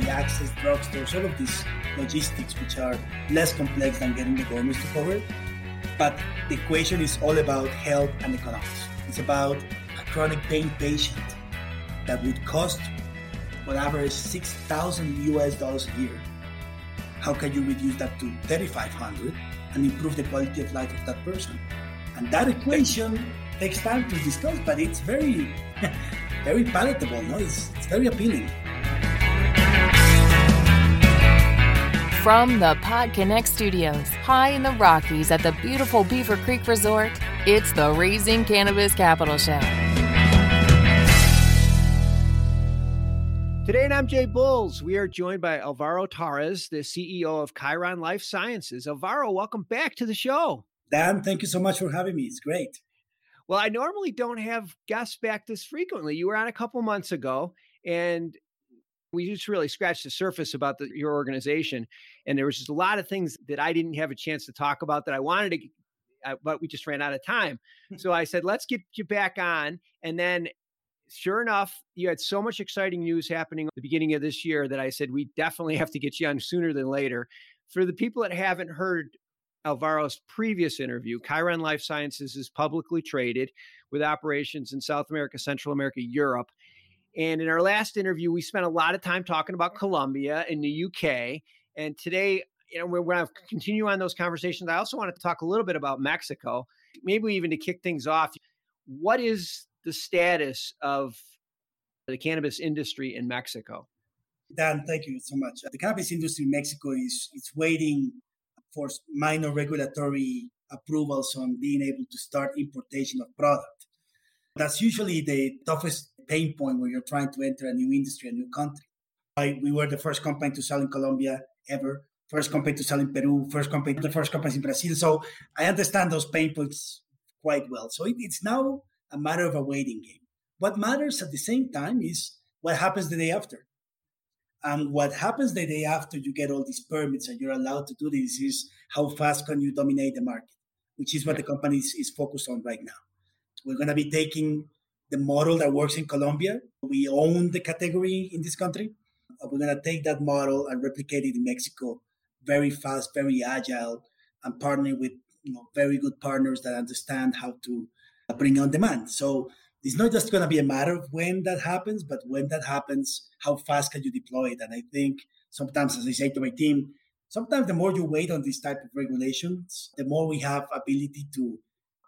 the access, drugstores, all of these logistics, which are less complex than getting the governments to cover. But the equation is all about health and economics. It's about a chronic pain patient that would cost on average 6,000 US dollars a year. How can you reduce that to 3,500 and improve the quality of life of that person? And that equation takes time to discuss, but it's very, very palatable. No, it's, it's very appealing. From the PodConx studios, high in the Rockies at the beautiful Beaver Creek Resort, it's the Raising Cannabis Capital Show. Today in MJ Bulls, we are joined by Alvaro Torres, the CEO of Khiron Life Sciences. Alvaro, welcome back to the show. Dan, thank you so much for having me. It's great. Well, I normally don't have guests back this frequently. You were on a couple months ago, and we just really scratched the surface about the, your organization. And there was just a lot of things that I didn't have a chance to talk about that I wanted to, uh, but we just ran out of time. Hmm. so I said, let's get you back on. And then sure enough, you had so much exciting news happening at the beginning of this year that I said, we definitely have to get you on sooner than later. For the people that haven't heard Alvaro's previous interview, Khiron Life Sciences is publicly traded with operations in South America, Central America, Europe. And in our last interview, we spent a lot of time talking about Colombia and the UK. And today, you know, we're going to continue on those conversations. I also wanted to talk a little bit about Mexico, maybe even to kick things off. What is the status of the cannabis industry in Mexico? Dan, thank you so much. The cannabis industry in Mexico is it's waiting for minor regulatory approvals on being able to start importation of product. That's usually the toughest pain point when you're trying to enter a new industry, a new country. I, we were the first company to sell in Colombia ever, first company to sell in Peru, first company, the first company in Brazil. So I understand those pain points quite well. So it, it's now a matter of a waiting game. What matters at the same time is what happens the day after. And what happens the day after you get all these permits and you're allowed to do this is how fast can you dominate the market, which is what the company is, is focused on right now. We're going to be taking the model that works in Colombia. We own the category in this country. Uh, we're going to take that model and replicate it in Mexico very fast, very agile, and partner with you know very good partners that understand how to bring on demand. So it's not just going to be a matter of when that happens, but when that happens, how fast can you deploy it? And I think sometimes, as I say to my team, sometimes the more you wait on these type of regulations, the more we have ability to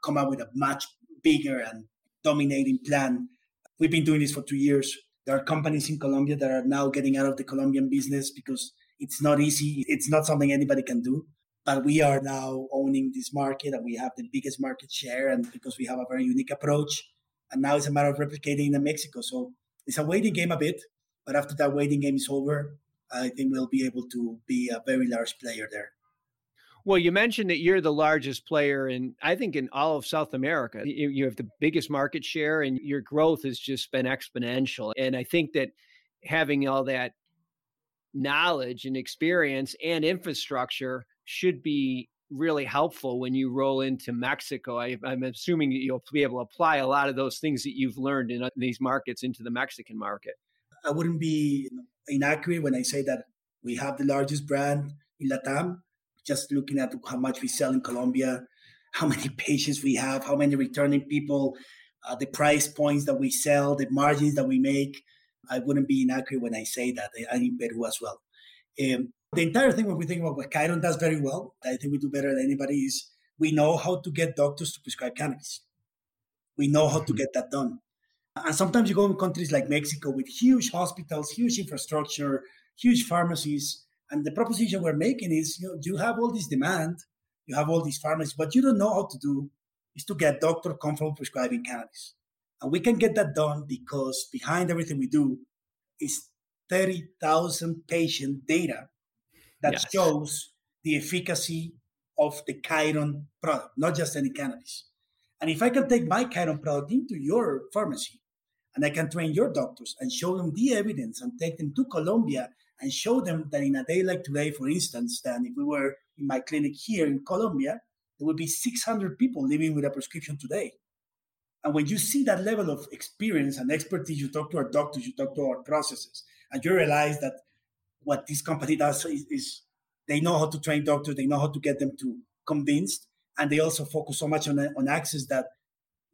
come up with a much bigger and dominating plan. We've been doing this for two years. There are companies in Colombia that are now getting out of the Colombian business because it's not easy. It's not something anybody can do. But we are now owning this market and we have the biggest market share and because we have a very unique approach. And now it's a matter of replicating in Mexico. So it's a waiting game a bit. But after that waiting game is over, I think we'll be able to be a very large player there. Well, you mentioned that you're the largest player in, I think, in all of South America. You, you, have the biggest market share, and your growth has just been exponential. And I think that having all that knowledge and experience and infrastructure should be really helpful when you roll into Mexico. I, am assuming that you'll be able to apply a lot of those things that you've learned in uh, these markets into the Mexican market. I wouldn't be inaccurate when I say that we have the largest brand in Latam. Just looking at how much we sell in Colombia, how many patients we have, how many returning people, uh, the price points that we sell, the margins that we make. I wouldn't be inaccurate when I say that. I'm in Peru as well. Um, the entire thing when we think about what Khiron does very well, I think we do better than anybody is we know how to get doctors to prescribe cannabis. We know how to mm-hmm. get that done. And sometimes you go in countries like Mexico with huge hospitals, huge infrastructure, huge pharmacies. And the proposition we're making is you know, you have all this demand, you have all these pharmacies, but you don't know how to do is to get doctor comfortable prescribing cannabis. And we can get that done because behind everything we do is 30,000 patient data that yes. shows the efficacy of the Khiron product, not just any cannabis. And if I can take my Khiron product into your pharmacy and I can train your doctors and show them the evidence and take them to Colombia and show them that in a day like today, for instance, that if we were in my clinic here in Colombia, there would be 600 people living with a prescription today. And when you see that level of experience and expertise, you talk to our doctors, you talk to our processes, and you realize that what this company does is, is they know how to train doctors, they know how to get them to convinced, and they also focus so much on on access that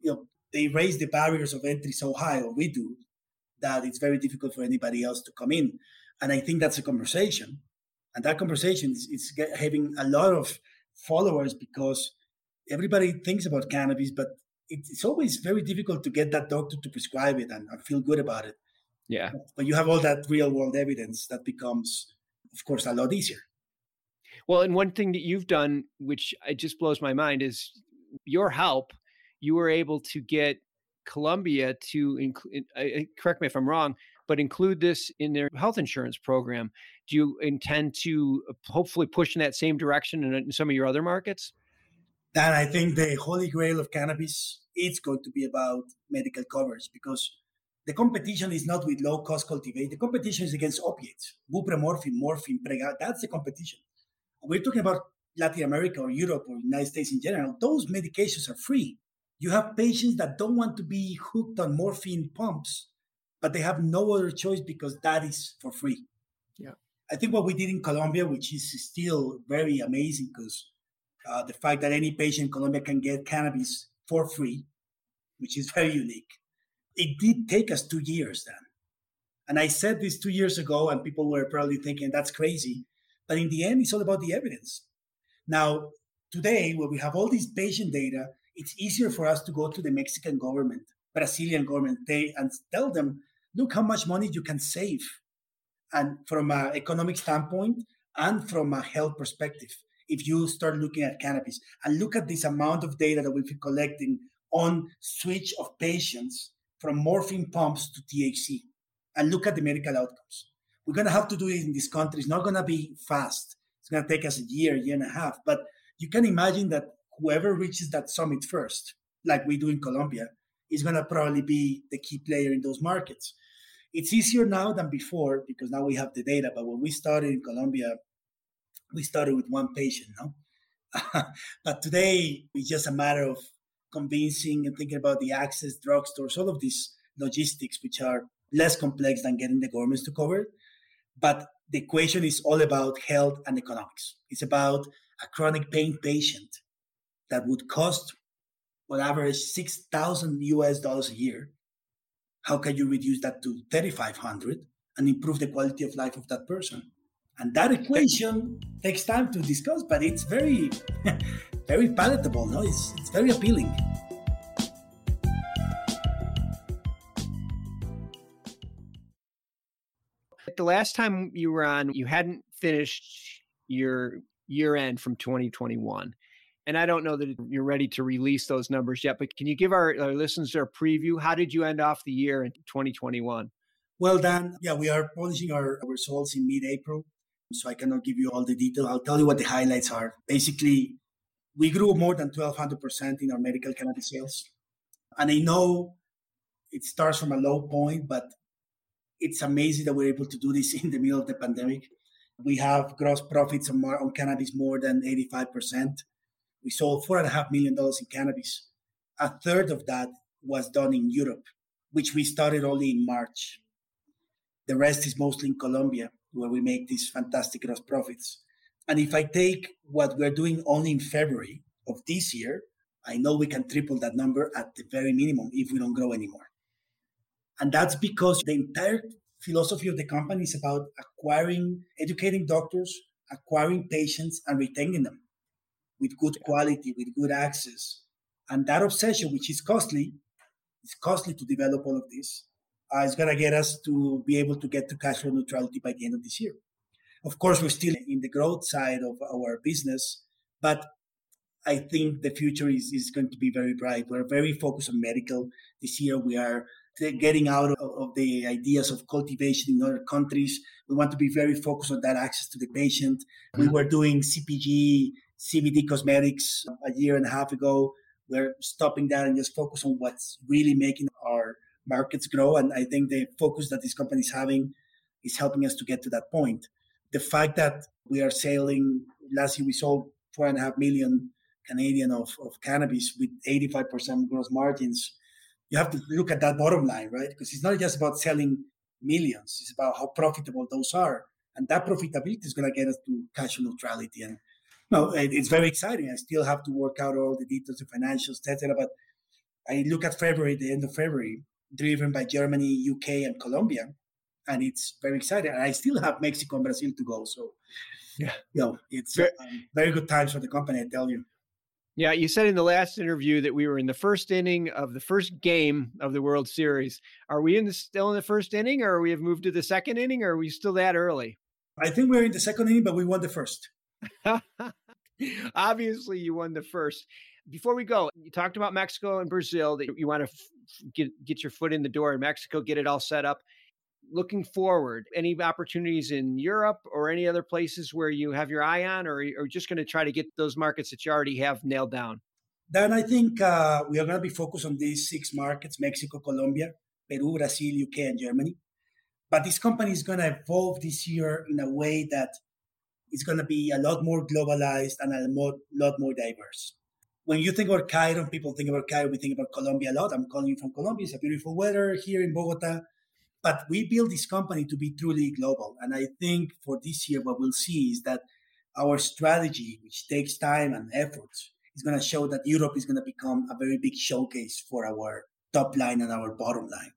you know they raise the barriers of entry so high, or we do, that it's very difficult for anybody else to come in. And I think that's a conversation, and that conversation is, is having a lot of followers because everybody thinks about cannabis, but it's always very difficult to get that doctor to prescribe it and, and feel good about it. Yeah. But you have all that real world evidence that becomes, of course, a lot easier. Well, and one thing that you've done, which it just blows my mind, is your help. You were able to get Colombia to include. Correct me if I'm wrong, but include this in their health insurance program. Do you intend to uh, hopefully push in that same direction in, in some of your other markets? Dan, I think the holy grail of cannabis is going to be about medical coverage because the competition is not with low cost cultivate. The competition is against opiates, buprenorphine, morphine, prega. That's the competition. We're talking about Latin America or Europe or United States in general. Those medications are free. You have patients that don't want to be hooked on morphine pumps, but they have no other choice because that is for free. Yeah. I think what we did in Colombia, which is still very amazing because uh, the fact that any patient in Colombia can get cannabis for free, which is very unique. It did take us two years then. And I said this two years ago, and people were probably thinking that's crazy. But in the end, it's all about the evidence. Now, today, when we have all this patient data, it's easier for us to go to the Mexican government, Brazilian government, they, and tell them, look how much money you can save. And from an economic standpoint and from a health perspective if you start looking at cannabis and look at this amount of data that we've been collecting on switch of patients from morphine pumps to THC and look at the medical outcomes. We're going to have to do it in this country. It's not going to be fast. It's going to take us a year, year and a half. But you can imagine that whoever reaches that summit first, like we do in Colombia, is going to probably be the key player in those markets. It's easier now than before because now we have the data. But when we started in Colombia we started with one patient, no? but today it's just a matter of convincing and thinking about the access, drugstores, all of these logistics, which are less complex than getting the governments to cover. But the equation is all about health and economics. It's about a chronic pain patient that would cost on average 6,000 US dollars a year. How can you reduce that to 3,500 and improve the quality of life of that person? And that equation takes time to discuss, but it's very, very palatable. No, it's, it's very appealing. The last time you were on, you hadn't finished your year end from 2021. And I don't know that you're ready to release those numbers yet, but can you give our, our listeners a preview? How did you end off the year in 2021? Well, Dan, yeah, we are publishing our results in mid April so I cannot give you all the detail. I'll tell you what the highlights are. Basically, we grew more than 1,200% in our medical cannabis sales. And I know it starts from a low point, but it's amazing that we're able to do this in the middle of the pandemic. We have gross profits on, on cannabis more than 85%. We sold $4.5 million in cannabis. A third of that was done in Europe, which we started only in March. The rest is mostly in Colombia where we make these fantastic gross profits. And if I take what we're doing only in February of this year, I know we can triple that number at the very minimum if we don't grow anymore. And that's because the entire philosophy of the company is about acquiring, educating doctors, acquiring patients, and retaining them with good quality, with good access. And that obsession, which is costly, it's costly to develop all of this, uh, is going to get us to be able to get to cash flow neutrality by the end of this year. Of course, we're still in the growth side of our business, but I think the future is, is going to be very bright. We're very focused on medical. This year, we are getting out of, of, the ideas of cultivation in other countries. We want to be very focused on that access to the patient. We were doing CPG, CBD cosmetics a year and a half ago. We're stopping that and just focus on what's really making our markets grow. And I think the focus that this company is having is helping us to get to that point. The fact that we are selling, last year we sold four and a half million Canadian of, of cannabis with 85% gross margins. You have to look at that bottom line, right? Because it's not just about selling millions, it's about how profitable those are. And that profitability is going to get us to cash neutrality. And no, it's very exciting. I still have to work out all the details, the financials, etc. But I look at February, the end of February, driven by Germany, UK, and Colombia, and it's very exciting. And I still have Mexico and Brazil to go. So, yeah, you know, it's very, um, very good times for the company. I tell you. Yeah, you said in the last interview that we were in the first inning of the first game of the World Series. Are we in the still in the first inning, or we have moved to the second inning, or are we still that early? I think we're in the second inning, but we won the first. Obviously, you won the first. Before we go, you talked about Mexico and Brazil that you want to f- get get your foot in the door in Mexico, get it all set up. Looking forward, any opportunities in Europe or any other places where you have your eye on, or are just going to try to get those markets that you already have nailed down? Then I think uh, we are going to be focused on these six markets Mexico, Colombia, Peru, Brazil, UK, and Germany. But this company is going to evolve this year in a way that it's going to be a lot more globalized and a lot more diverse when you think about Khiron, people think about Khiron, we think about Colombia a lot. I'm calling from Colombia. It's a beautiful weather here in Bogota. But we built this company to be truly global. And I think for this year, what we'll see is that our strategy, which takes time and efforts, is going to show that Europe is going to become a very big showcase for our top line and our bottom line.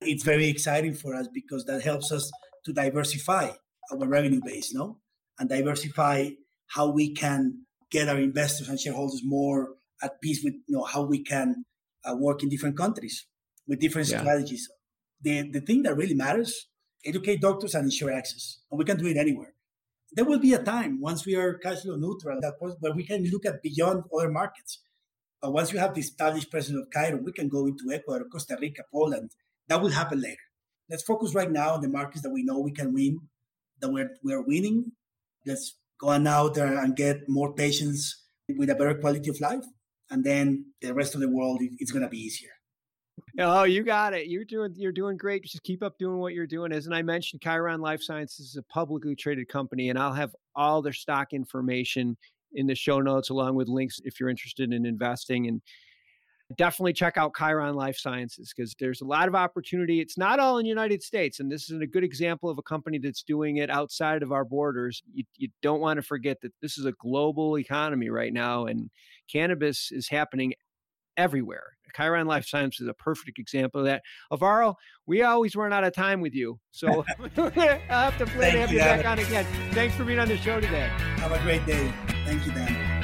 It's very exciting for us because that helps us to diversify our revenue base, no? And diversify how we can get our investors and shareholders more at peace with you know how we can uh, work in different countries with different yeah. strategies. The the thing that really matters: educate doctors and ensure access, and we can do it anywhere. There will be a time once we are cash flow neutral that point where we can look at beyond other markets. But once you have the established presence of Khiron, we can go into Ecuador, Costa Rica, Poland. That will happen later. Let's focus right now on the markets that we know we can win, that we're, we're winning. Let's going out there and get more patients with a better quality of life. And then the rest of the world, it's going to be easier. Oh, you got it. You're doing you're doing great. Just keep up doing what you're doing. As and I mentioned, Khiron Life Sciences is a publicly traded company, and I'll have all their stock information in the show notes along with links if you're interested in investing. And definitely check out Khiron Life Sciences because there's a lot of opportunity. It's not all in the United States, and this is a good example of a company that's doing it outside of our borders. You, you don't want to forget that this is a global economy right now, and cannabis is happening everywhere. Khiron Life Sciences is a perfect example of that. Alvaro, we always run out of time with you, so I'll have to plan to have you, you back on again. Thanks for being on the show today. Have a great day. Thank you, Dan.